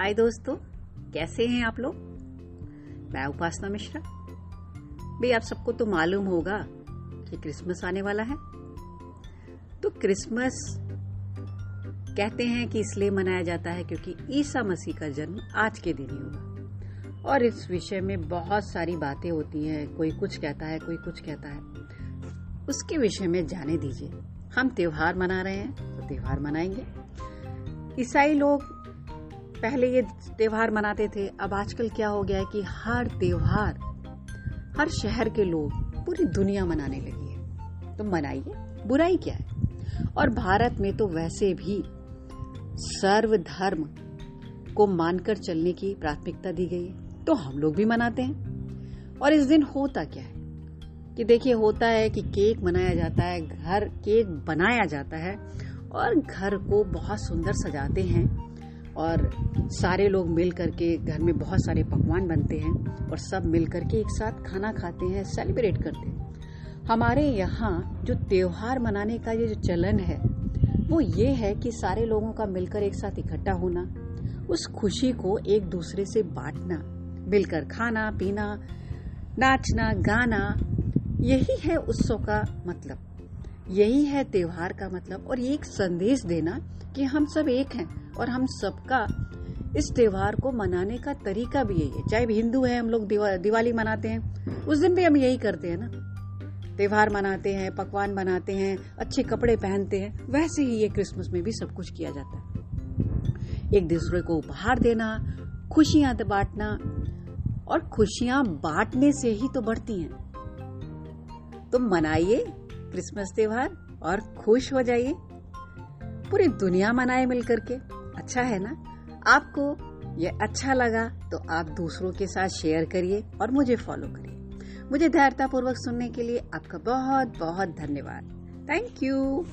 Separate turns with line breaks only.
हाय दोस्तों, कैसे हैं आप लोग? मैं उपासना मिश्रा। भाई आप सबको तो मालूम होगा कि क्रिसमस आने वाला है। तो क्रिसमस कहते हैं कि इसलिए मनाया जाता है क्योंकि ईसा मसीह का जन्म आज के दिन ही हुआ और इस विषय में बहुत सारी बातें होती हैं। कोई कुछ कहता है, कोई कुछ कहता है। उसके विषय में जाने दीजिए। हम त्योहार मना रहे हैं तो त्योहार मनाएँगे। ईसाई लोग पहले ये त्योहार मनाते थे, अब आजकल क्या हो गया है कि हर त्योहार, हर शहर के लोग पूरी दुनिया मनाने लगी है। तो मनाइए, बुराई क्या है? और भारत में तो वैसे भी सर्वधर्म को मानकर चलने की प्राथमिकता दी गई है तो हम लोग भी मनाते हैं। और इस दिन होता क्या है? कि देखिए, होता है कि केक मनाया जाता है, घर केक बनाया जाता है, और घर को बहुत सुंदर सजाते हैं। और सारे लोग मिल करके घर में बहुत सारे पकवान बनते हैं और सब मिल करके एक साथ खाना खाते हैं सेलिब्रेट करते हैं। हमारे यहाँ जो त्यौहार मनाने का ये जो चलन है, वो ये है कि सारे लोगों का मिलकर एक साथ इकट्ठा होना, उस खुशी को एक दूसरे से बांटना, मिलकर खाना, पीना, नाचना, गाना, यही है उत्सव का मतलब। यही है त्योहार का मतलब। और एक संदेश देना कि हम सब एक हैं और हम सबका इस त्योहार को मनाने का तरीका भी यही है। चाहे हिंदू है, हम लोग दिवाली मनाते हैं, उस दिन भी हम यही करते हैं ना। त्योहार मनाते हैं, पकवान बनाते हैं, अच्छे कपड़े पहनते हैं, वैसे ही ये क्रिसमस में भी सब कुछ किया जाता है। एक दूसरे को उपहार देना, खुशियाँ बांटना, और खुशियाँ बांटने से ही तो बढ़ती हैं। तो मनाइए क्रिसमस त्योहार और खुश हो जाइए। पूरी दुनिया मनाए मिल करके अच्छा है ना? आपको ये अच्छा लगा तो आप दूसरों के साथ शेयर करिए और मुझे फॉलो करिए। मुझे धैर्यतापूर्वक सुनने के लिए आपका बहुत बहुत धन्यवाद। Thank you